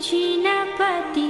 जिनपति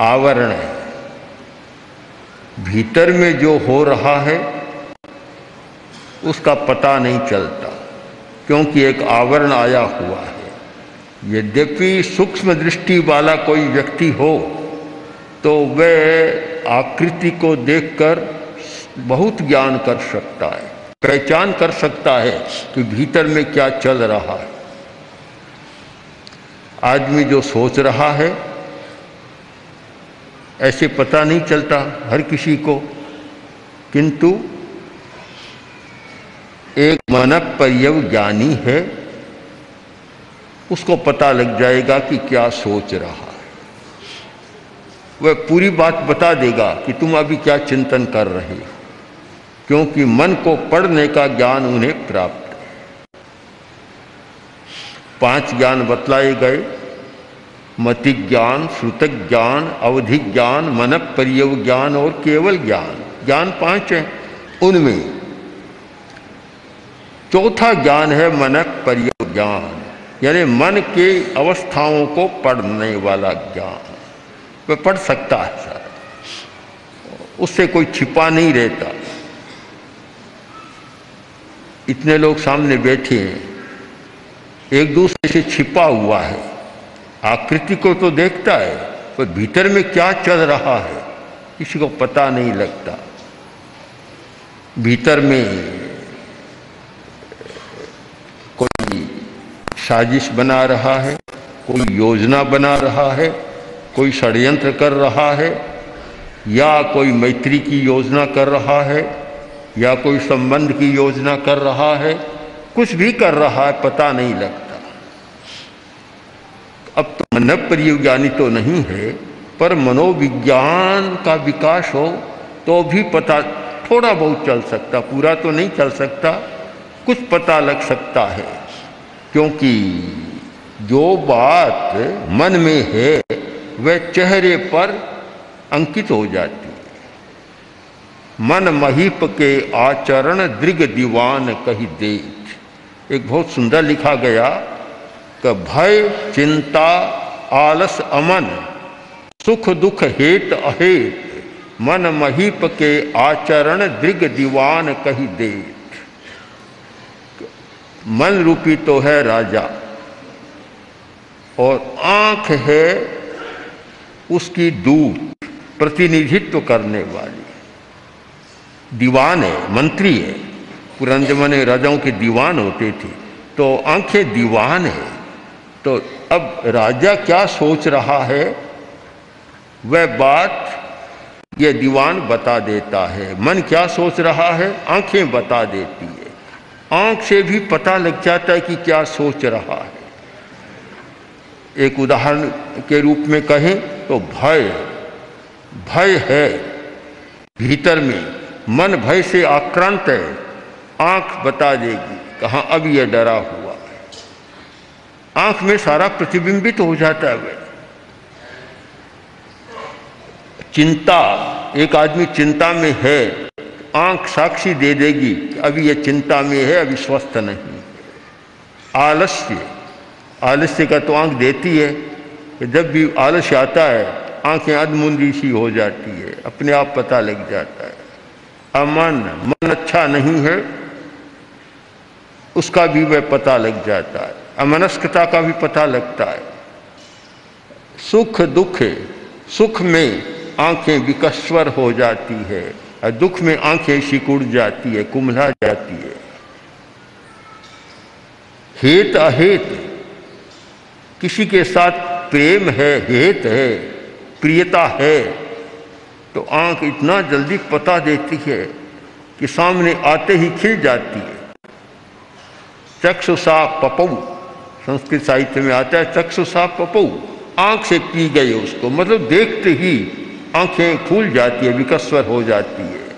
आवरण। है भीतर में जो हो रहा है, उसका पता नहीं चलता, क्योंकि एक आवरण आया हुआ है। यद्यपि सूक्ष्म दृष्टि वाला कोई व्यक्ति हो तो वह आकृति को देखकर बहुत ज्ञान कर सकता है, पहचान कर सकता है कि भीतर में क्या चल रहा है। आदमी जो सोच रहा है ऐसे पता नहीं चलता हर किसी को। किंतु एक मनक पर्यव ज्ञानी है, उसको पता लग जाएगा कि क्या सोच रहा है। वह पूरी बात बता देगा कि तुम अभी क्या चिंतन कर रहे हो, क्योंकि मन को पढ़ने का ज्ञान उन्हें प्राप्त है। पाँच ज्ञान बतलाए गए मति ज्ञान श्रुत ज्ञान अवधि ज्ञान मन परियव ज्ञान और केवल ज्ञान। ज्ञान पाँच है। उनमें चौथा ज्ञान है मनक परियव ज्ञान, यानी मन के अवस्थाओं को पढ़ने वाला ज्ञान। वह पढ़ सकता है सर। उससे कोई छिपा नहीं रहता। इतने लोग सामने बैठे हैं। एक दूसरे से छिपा हुआ है। आकृति को तो देखता है, पर भीतर में क्या चल रहा है, किसी को पता नहीं लगता। भीतर में कोई साजिश बना रहा है, कोई योजना बना रहा है, कोई षड्यंत्र कर रहा है, या कोई मैत्री की योजना कर रहा है, या कोई संबंध की योजना कर रहा है, कुछ भी कर रहा है, पता नहीं लगता। अब तो मन परिज्ञानी तो नहीं है, पर मनोविज्ञान का विकास हो तो भी पता थोड़ा बहुत चल सकता, पूरा तो नहीं चल सकता, कुछ पता लग सकता है। क्योंकि जो बात मन में है, वह चेहरे पर अंकित हो जाती है। मन महीप के आचरण दृग दीवान कही देख। एक बहुत सुंदर लिखा गया कि भय, चिंता, आलस, अमन, सुख, दुख, हेत, अहेत, मन महीप के आचरण, दृग दीवान कही दे मन रूपी तो है राजा, और आँख है उसकी दूत, प्रतिनिधित्व करने वाली। दीवान है, मंत्री है पुराने राजाओं के दीवान होते थे तो आँखें दीवान है। तो अब राजा क्या सोच रहा है? वह बात यह दीवान बता देता है। मन क्या सोच रहा है? आँखें बता देती है। आँख से भी पता लग जाता है कि क्या सोच रहा है। एक उदाहरण के रूप में कहें तो भय भय है। भीतर में मन भय से आक्रांत है। आँख बता देगी, कहाँ अब यह डरा है? आँख में सारा प्रतिबिंबित हो जाता है वह। चिंता, एक आदमी चिंता में है, आँख साक्षी दे देगी अभी यह चिंता में है, अभी स्वस्थ नहीं। आलस्य आलस्य का तो आँख देती है जब भी आलस्य आता है, आँखें अधमुंदी सी हो जाती है, अपने आप पता लग जाता है। अमन मन अच्छा नहीं है, उसका भी वह पता लग जाता है। अमनस्कता का भी पता लगता है। सुख दुख, सुख में आँखें विकस्वर हो जाती है, और दुख में आँखें सिकुड़ जाती है कुमला जाती है। हेत अहेत, किसी के साथ प्रेम है, हेत है, प्रियता है तो आँख इतना जल्दी पता देती है कि सामने आते ही खिल जाती है। चक्षुषा पपऊ संस्कृत साहित्य में आता है चक्षुषा पपऊ आँख से पी गए उसको मतलब देखते ही आँखें खुल जाती है, विकस्वर हो जाती है।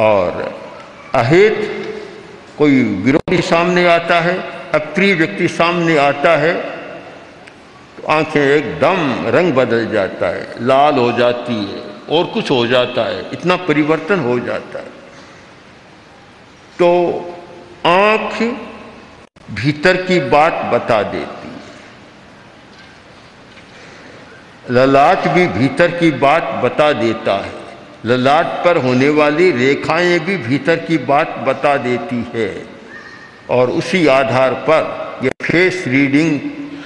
और अहेत कोई विरोधी सामने आता है, अप्रिय व्यक्ति सामने आता है तो आँखें एकदम रंग बदल जाता है, लाल हो जाती है, और कुछ हो जाता है, इतना परिवर्तन हो जाता है। तो आँख भीतर की बात बता देती है। ललाट भी भीतर की बात बता देता है। ललाट पर होने वाली रेखाएँ भी भीतर की बात बता देती है। और उसी आधार पर यह फेस रीडिंग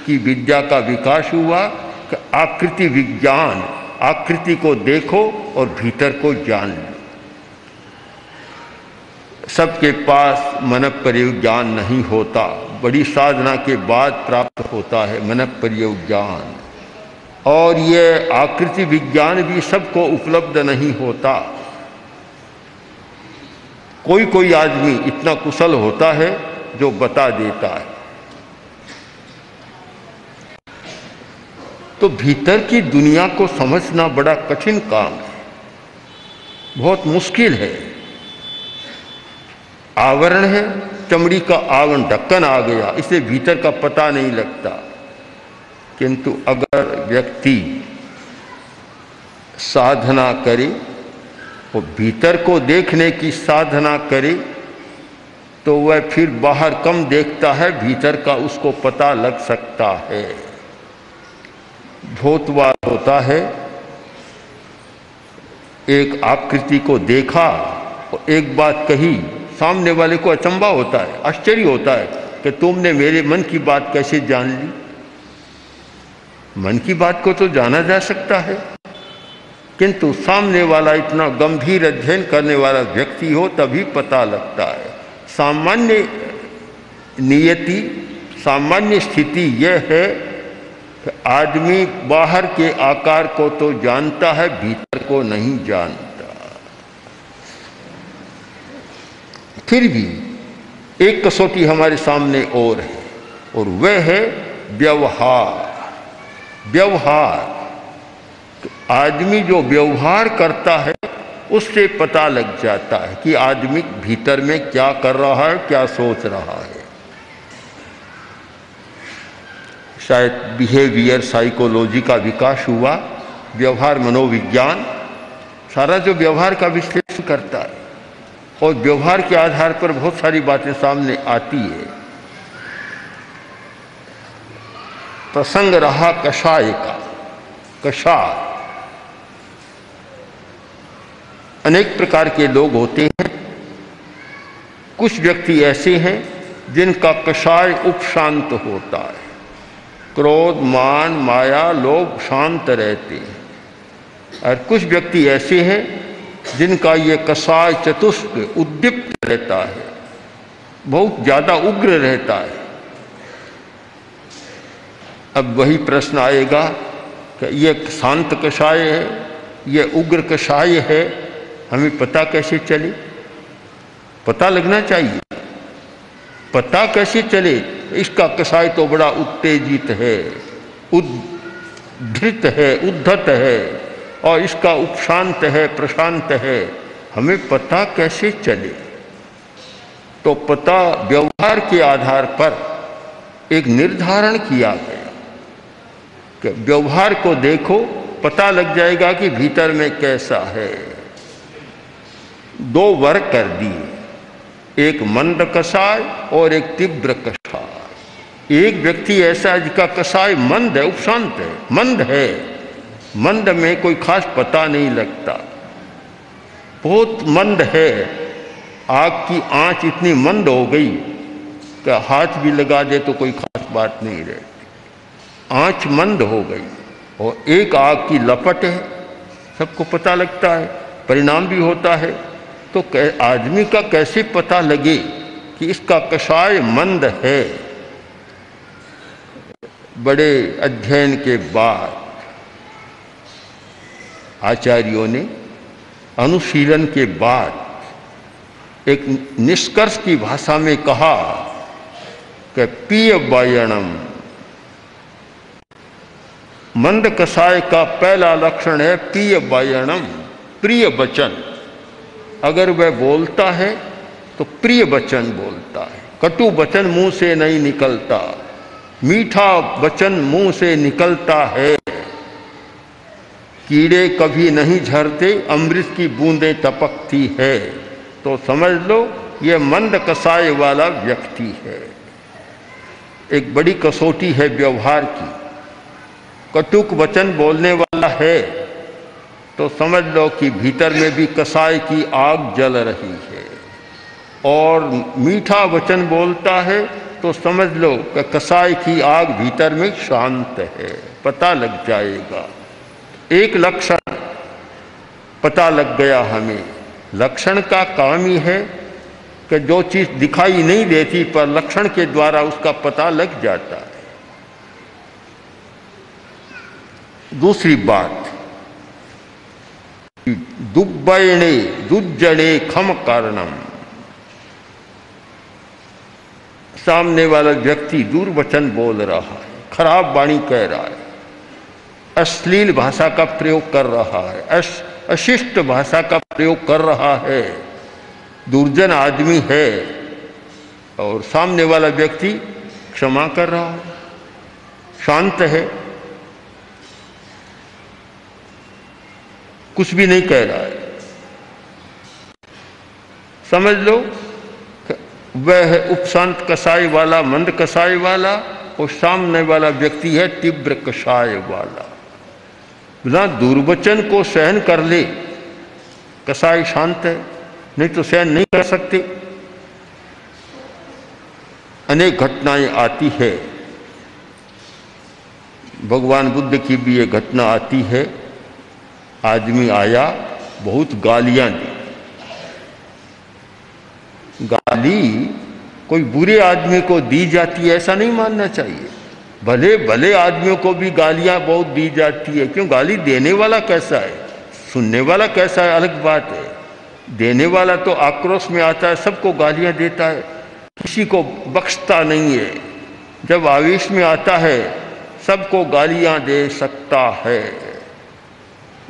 की विद्या का विकास हुआ कि आकृति विज्ञान, आकृति को देखो और भीतर को जान लो। सबके पास मन प्रयोग ज्ञान नहीं होता। बड़ी साधना के बाद प्राप्त होता है मन प्रयोग ज्ञान। और ये आकृति विज्ञान भी सबको उपलब्ध नहीं होता। कोई कोई आदमी इतना कुशल होता है जो बता देता है। तो भीतर की दुनिया को समझना बड़ा कठिन काम है। बहुत मुश्किल है। आवरण है, चमड़ी का आवरण ढक्कन आ गया, इसे भीतर का पता नहीं लगता। किंतु अगर व्यक्ति साधना करे, वो भीतर को देखने की साधना करे तो वह फिर बाहर कम देखता है, भीतर का उसको पता लग सकता है। भूतवाद होता है, एक आकृति को देखा और एक बात कही सामने वाले को अचंबा होता है, आश्चर्य होता है कि तुमने मेरे मन की बात कैसे जान ली। मन की बात को तो जाना जा सकता है, किंतु सामने वाला इतना गंभीर अध्ययन करने वाला व्यक्ति हो तभी पता लगता है। सामान्य नियति, सामान्य स्थिति यह है कि आदमी बाहर के आकार को तो जानता है, भीतर को नहीं जानता। फिर भी एक कसौटी हमारे सामने और है, और वह है व्यवहार। व्यवहार। तो आदमी जो व्यवहार करता है, उससे पता लग जाता है कि आदमी भीतर में क्या कर रहा है, क्या सोच रहा है। शायद बिहेवियर साइकोलॉजी का विकास हुआ, व्यवहार, मनोविज्ञान, सारा जो व्यवहार का विश्लेषण करता है। और व्यवहार के आधार पर बहुत सारी बातें सामने आती है। प्रसंग रहा कषाय का। कषाय अनेक प्रकार के लोग होते हैं। कुछ व्यक्ति ऐसे हैं जिनका कषाय उपशांत होता है। क्रोध, मान, माया, लोभ शांत रहते हैं। और कुछ व्यक्ति ऐसे हैं जिनका ये कसाय चतुष्क उद्दीप्त रहता है, बहुत ज़्यादा उग्र रहता है। अब वही प्रश्न आएगा कि ये शांत कषाय है, ये उग्र कषाय है, हमें पता कैसे चले? पता लगना चाहिए। पता कैसे चले? इसका कषाय तो बड़ा उत्तेजित है उद्धृत है, उद्धत है। और इसका उपशांत है, प्रशांत है। हमें पता कैसे चले? तो पता व्यवहार के आधार पर एक निर्धारण किया गया कि व्यवहार को देखो, पता लग जाएगा कि भीतर में कैसा है। दो वर्ग कर दिए। एक मंद कषाय और एक तीव्र कषाय एक व्यक्ति ऐसा जिसका कषाय मंद है, उपशांत है, मंद है। मंद में कोई खास पता नहीं लगता। बहुत मंद है। आग की आँच इतनी मंद हो गई का हाथ भी लगा दे तो कोई खास बात नहीं रहती। आँच मंद हो गई और एक आग की लपट है, सबको पता लगता है, परिणाम भी होता है। तो आदमी का कैसे पता लगे कि इसका कषाय मंद है? बड़े अध्ययन के बाद आचार्यों ने अनुशीलन के बाद एक निष्कर्ष की भाषा में कहा कि पिय वायणम मंद कसाय का पहला लक्षण है प्रिय वायणम प्रिय वचन अगर वह बोलता है तो प्रिय वचन बोलता है। कटु वचन मुँह से नहीं निकलता, मीठा वचन मुँह से निकलता है। कीड़े कभी नहीं झरते अमृत की बूंदें टपकती है। तो समझ लो, ये मंद कसाय वाला व्यक्ति है। एक बड़ी कसौटी है व्यवहार की। कटुक वचन बोलने वाला है। तो समझ लो कि भीतर में भी कसाय की आग जल रही है। और मीठा वचन बोलता है तो समझ लो कि कसाय की आग भीतर में शांत है। पता लग जाएगा। एक लक्षण पता लग गया हमें। लक्षण का काम ही है कि जो चीज़ दिखाई नहीं देती, पर लक्षण के द्वारा उसका पता लग जाता है। दूसरी बात, दुब्बयणे दुज्जड़े खम कारणम। सामने वाला व्यक्ति दुर्वचन बोल रहा है, खराब वाणी कह रहा है। अश्लील भाषा का प्रयोग कर रहा है अश, अशिष्ट भाषा का प्रयोग कर रहा है। दुर्जन आदमी है और सामने वाला व्यक्ति क्षमा कर रहा है शांत है। कुछ भी नहीं कह रहा है। समझ लो वह है उपशांत कसाई वाला मंद कसाई वाला और सामने वाला व्यक्ति है तीव्र कसाय वाला। बिना दुर्वचन को सहन कर ले। कसाई शांत है, नहीं तो सहन नहीं कर सकते। अनेक घटनाएँ आती है। भगवान बुद्ध की भी ये घटना आती है। आदमी आया, बहुत गालियाँ दी। गाली कोई बुरे आदमी को दी जाती है, ऐसा नहीं मानना चाहिए। भले भले आदमियों को भी गालियाँ बहुत दी जाती है। क्यों? गाली देने वाला कैसा है? सुनने वाला कैसा है? अलग बात है। देने वाला तो आक्रोश में आता है, सबको गालियाँ देता है। किसी को बख्शता नहीं है। जब आवेश में आता है, सबको गालियाँ दे सकता है।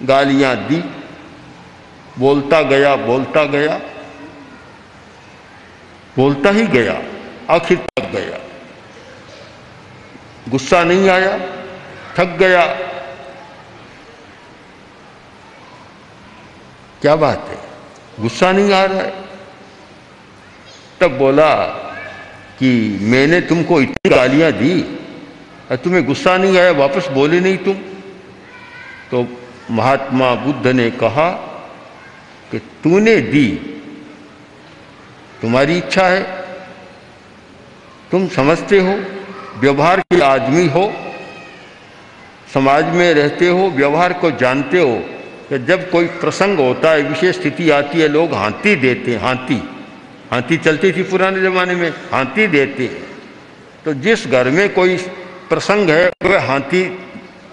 गालियाँ दी, बोलता गया बोलता गया, बोलता ही गया। आखिर गुस्सा नहीं आया, थक गया। क्या बात है? गुस्सा नहीं आ रहा है। तब बोला कि मैंने तुमको इतनी गालियाँ दी, और तुम्हें गुस्सा नहीं आया, वापस बोले नहीं तुम। तो महात्मा बुद्ध ने कहा कि तूने दी, तुम्हारी इच्छा है, तुम समझते हो। व्यवहार के आदमी हो, समाज में रहते हो, व्यवहार को जानते हो कि जब कोई प्रसंग होता है, विशेष स्थिति आती है, लोग हाथी देते हैं हाथी हाथी चलती थी पुराने ज़माने में हाथी देते हैं। तो जिस घर में कोई प्रसंग है, वह हाथी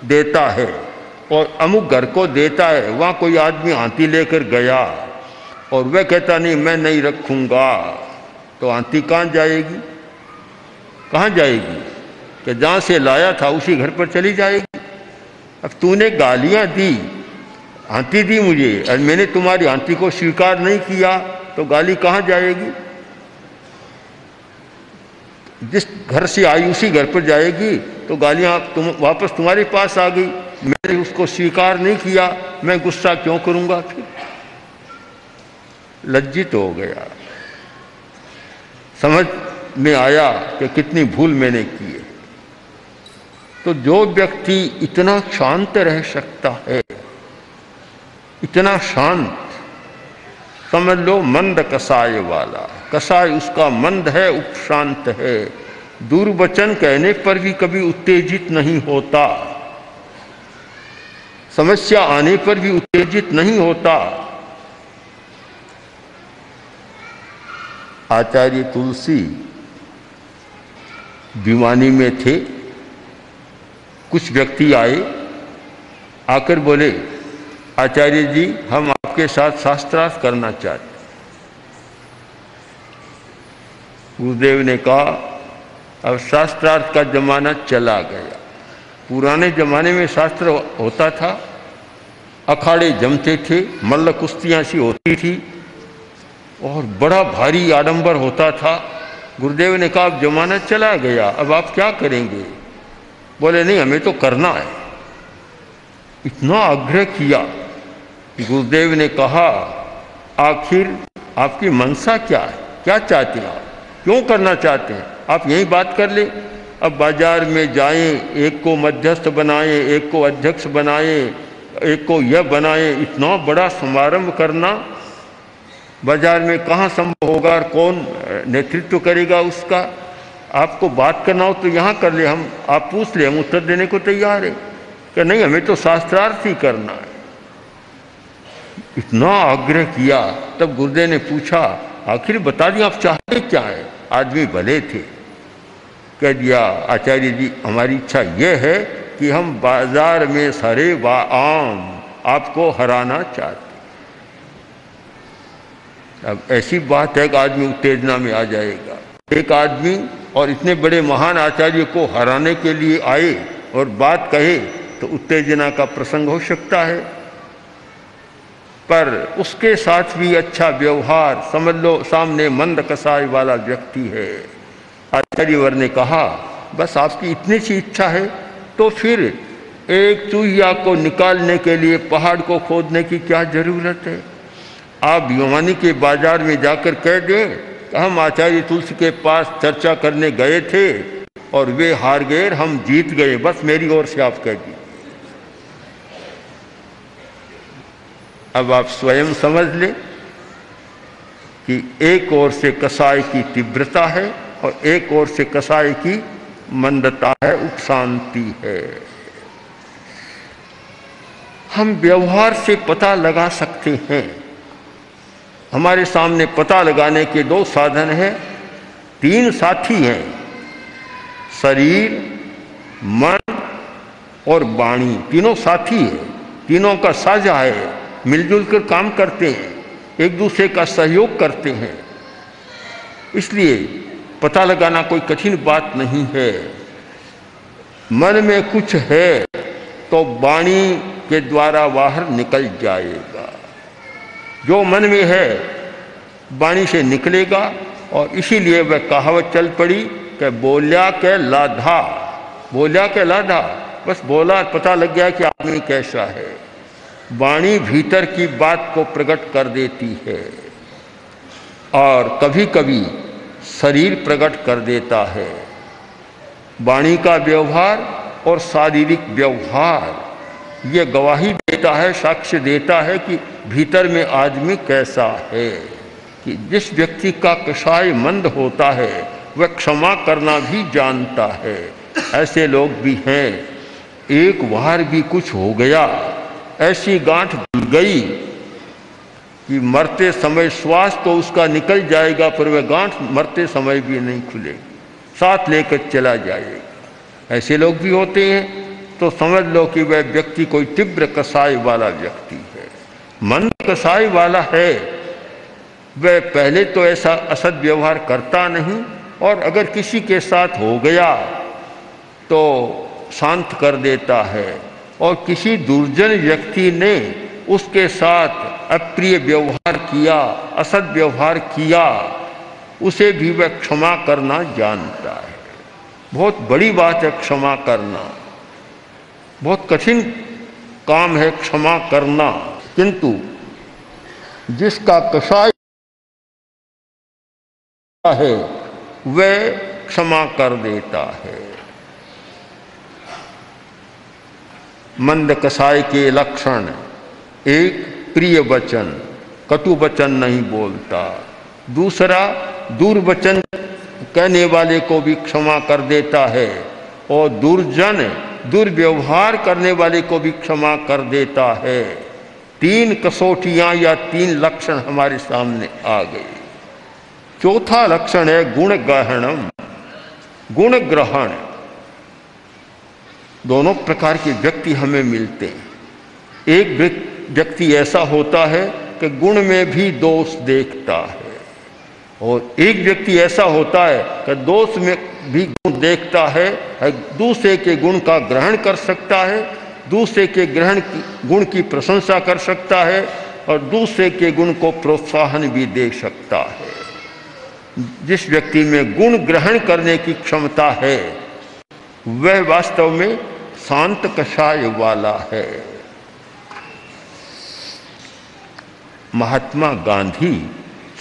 देता है, और अमुक घर को देता है, वहाँ कोई आदमी हाथी लेकर गया, और वह कहता, नहीं, मैं नहीं रखूँगा। तो हाथी कहाँ जाएगी? कहाँ जाएगी? कि जहाँ से लाया था उसी घर पर चली जाएगी। अब तूने गालियाँ दी हाथी दी मुझे, और मैंने तुम्हारी हाथी को स्वीकार नहीं किया तो गाली कहाँ जाएगी? जिस घर से आई उसी घर पर जाएगी तो गालियाँ तुम, वापस तुम्हारे पास आ गई। मैंने उसको स्वीकार नहीं किया, मैं गुस्सा क्यों करूँगा फिर? लज्जित हो गया। समझ में आया कि कितनी भूल मैंने की है। तो जो व्यक्ति इतना शांत रह सकता है, इतना शांत, समझ लो मंद कसाय वाला, कसाय उसका मंद है, उपशांत है, दुर्वचन कहने पर भी कभी उत्तेजित नहीं होता, समस्या आने पर भी उत्तेजित नहीं होता। आचार्य तुलसी दीवानी में थे कुछ व्यक्ति आए, आकर बोले, आचार्य जी, हम आपके साथ शास्त्रार्थ करना चाहते गुरुदेव ने कहा, अब शास्त्रार्थ का जमाना चला गया। पुराने जमाने में शास्त्र होता था, अखाड़े जमते थे मल्ल कुश्तियाँ सी होती थी, और बड़ा भारी आडंबर होता था। गुरुदेव ने कहा, अब जमाना चला गया, अब आप क्या करेंगे? बोले, नहीं, हमें तो करना है। इतना आग्रह किया कि गुरुदेव ने कहा, आखिर आपकी मनसा क्या है? क्या चाहते हैं आप? क्यों करना चाहते हैं? आप यही बात कर ले। अब बाज़ार में जाएँ, एक को मध्यस्थ बनाएँ, एक को अध्यक्ष बनाएँ, एक को यह बनाएँ, इतना बड़ा समारंभ करना, बाज़ार में कहाँ संभव होगा और कौन नेतृत्व करेगा उसका? आपको बात करना हो तो यहाँ कर ले, हम, आप पूछ ले, हम उत्तर देने को तैयार है। कि नहीं, हमें तो शास्त्रार्थ ही करना है। इतना आग्रह किया, तब गुरुदेव ने पूछा, आखिर बता दिया आप चाहते क्या है? आदमी भले थे। कह दिया, आचार्य जी, हमारी इच्छा यह है कि हम बाज़ार में सरे व आम आपको हराना चाहते। अब ऐसी बात है कि आदमी उत्तेजना में आ जाएगा। एक आदमी और इतने बड़े महान आचार्य को हराने के लिए आए और बात कहे तो उत्तेजना का प्रसंग हो सकता है। पर उसके साथ भी अच्छा व्यवहार, समझ लो, सामने मंद कसाई वाला व्यक्ति है। आचार्यवर ने कहा, बस आपकी इतनी सी इच्छा है तो फिर एक चूहिया को निकालने के लिए पहाड़ को खोदने की क्या ज़रूरत है? आप भिवानी के बाज़ार में जाकर कह दें हम आचार्य तुलसी के पास चर्चा करने गए थे और वे हार गए हम जीत गए। बस मेरी ओर से आप कह दी अब आप स्वयं समझ लें कि एक ओर से कसाई की तीव्रता है और एक ओर से कसाई की मंदता है उपशांति है। हम व्यवहार से पता लगा सकते हैं हमारे सामने पता लगाने के दो साधन हैं। तीन साथी हैं। शरीर, मन और वाणी। तीनों साथी है। तीनों का साझा है। मिलजुल कर काम करते हैं। एक दूसरे का सहयोग करते हैं। इसलिए पता लगाना कोई कठिन बात नहीं है। मन में कुछ है तो वाणी के द्वारा बाहर निकल जाएगा जो मन में है, वाणी से निकलेगा और इसीलिए वह कहावत चल पड़ी कि बोलिया के लाधा, बोलिया के लाधा। बस बोला पता लग गया कि आदमी कैसा है। वाणी भीतर की बात को प्रकट कर देती है और कभी कभी शरीर प्रकट कर देता है। वाणी का व्यवहार और शारीरिक व्यवहार, ये गवाही देता है, साक्ष्य देता है कि भीतर में आदमी कैसा है कि जिस व्यक्ति का कषाय मंद होता है, वह क्षमा करना भी जानता है। ऐसे लोग भी हैं। एक बार भी कुछ हो गया, ऐसी गांठ भूल गई कि मरते समय श्वास तो उसका निकल जाएगा, पर वह गांठ मरते समय भी नहीं खुलेगी। साथ लेकर चला जाएगा। ऐसे लोग भी होते हैं। तो समझ लो कि वह व्यक्ति कोई तीव्र कसाई वाला व्यक्ति है। मन कसाई वाला है। वह पहले तो ऐसा असद व्यवहार करता नहीं, और अगर किसी के साथ हो गया तो शांत कर देता है, और किसी दुर्जन व्यक्ति ने उसके साथ अप्रिय व्यवहार किया, असद व्यवहार किया, उसे भी वह क्षमा करना जानता है। बहुत बड़ी बात है क्षमा करना। बहुत कठिन काम है क्षमा करना। किंतु जिसका कषाय है वह क्षमा कर देता है। मंद कसाय के लक्षण, एक प्रिय वचन, कटु वचन नहीं बोलता। दूसरा दुर्वचन कहने वाले को भी क्षमा कर देता है और दुर्जन, दुर्व्यवहार करने वाले को भी क्षमा कर देता है। तीन कसौटियाँ या तीन लक्षण हमारे सामने आ गए। चौथा लक्षण है गुण ग्रहणम। गुण ग्रहण। दोनों प्रकार के व्यक्ति हमें मिलते हैं। एक व्यक्ति ऐसा होता है कि गुण में भी दोष देखता है। और एक व्यक्ति ऐसा होता है कि दोष में भी गुण देखता है दूसरे के गुण का ग्रहण कर सकता है दूसरे के ग्रहण की, गुण की प्रशंसा कर सकता है और दूसरे के गुण को प्रोत्साहन भी दे सकता है। जिस व्यक्ति में गुण ग्रहण करने की क्षमता है, वह वास्तव में शांत कषाय वाला है। महात्मा गांधी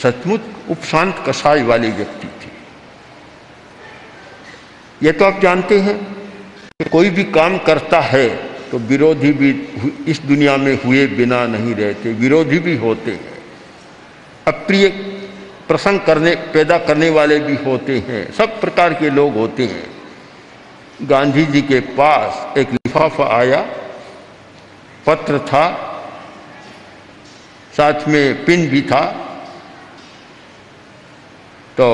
सचमुच उपशांत कसाई वाले व्यक्ति थे। यह तो आप जानते हैं कि कोई भी काम करता है तो विरोधी भी इस दुनिया में हुए बिना नहीं रहते, विरोधी भी होते हैं। अप्रिय प्रसंग करने, पैदा करने वाले भी होते हैं, सब प्रकार के लोग होते हैं। गांधी जी के पास एक लिफाफा आया, पत्र था, साथ में पिन भी था तो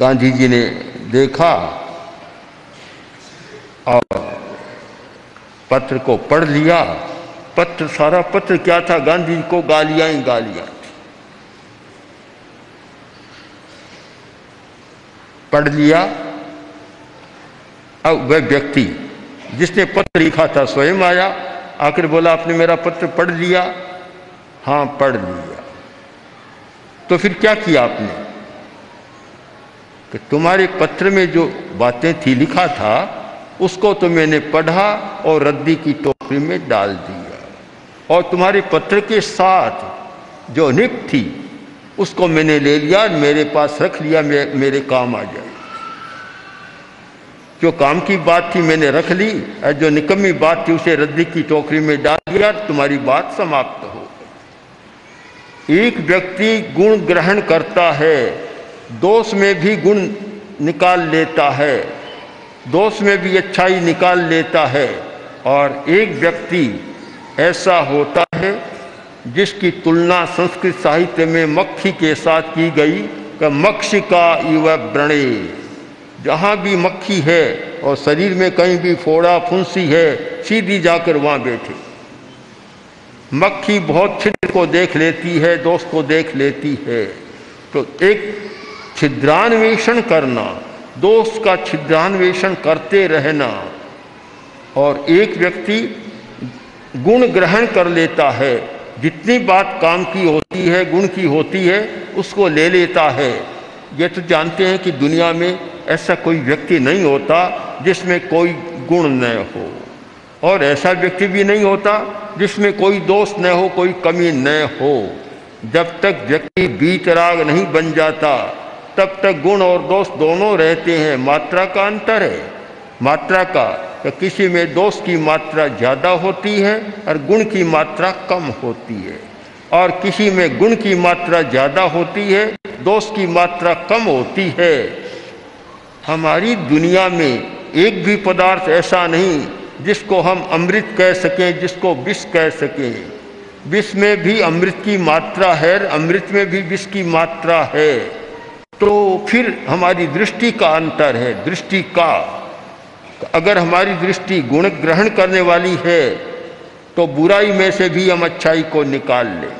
गांधी जी ने देखा और पत्र को पढ़ लिया। पत्र, सारा पत्र क्या था? गांधी को गालियाँ ही गालियाँ थी। पढ़ लिया। अब वह व्यक्ति जिसने पत्र लिखा था स्वयं आया। आखिर बोला, आपने मेरा पत्र पढ़ लिया? हाँ पढ़ लिया। तो फिर क्या किया आपने? कि तुम्हारे पत्र में जो बातें थी, लिखा था उसको तो मैंने पढ़ा और रद्दी की टोकरी में डाल दिया। और तुम्हारे पत्र के साथ जो निक थी, उसको मैंने ले लिया मेरे पास रख लिया मेरे काम आ जाए जो काम की बात थी मैंने रख ली और जो निकम्मी बात थी उसे रद्दी की टोकरी में डाल दिया तुम्हारी बात समाप्त हो एक व्यक्ति गुण ग्रहण करता है, दोष में भी गुण निकाल लेता है। दोष में भी अच्छाई निकाल लेता है और एक व्यक्ति ऐसा होता है जिसकी तुलना संस्कृत साहित्य में मक्खी के साथ की गई कि मक्षी का युवा व्रणे जहाँ भी मक्खी है और शरीर में कहीं भी फोड़ा फुंसी है, सीधी जाकर वहाँ बैठे। मक्खी बहुत छिद्र को देख लेती है, दोस्त को देख लेती है। तो एक छिद्रान्वेषण करना दोस्त का छिद्रान्वेषण करते रहना। और एक व्यक्ति गुण ग्रहण कर लेता है। जितनी बात काम की होती है, गुण की होती है, उसको ले लेता है। ये तो जानते हैं कि दुनिया में ऐसा कोई व्यक्ति नहीं होता जिसमें कोई गुण न हो। और ऐसा व्यक्ति भी नहीं होता जिसमें कोई दोष न हो, कोई कमी न हो। जब तक व्यक्ति बीतराग नहीं बन जाता तब तक गुण और दोष दोनों रहते हैं। मात्रा का अंतर है। मात्रा का तो किसी में दोष की मात्रा ज़्यादा होती है और गुण की मात्रा कम होती है। और किसी में गुण की मात्रा ज़्यादा होती है, दोष की मात्रा कम होती है। हमारी दुनिया में एक भी पदार्थ ऐसा नहीं जिसको हम अमृत कह सकें, जिसको विष कह सकें। विष में भी अमृत की मात्रा है अमृत में भी विष की मात्रा है। तो फिर हमारी दृष्टि का अंतर है, दृष्टि का। अगर हमारी दृष्टि गुण ग्रहण करने वाली है तो बुराई में से भी हम अच्छाई को निकाल लें।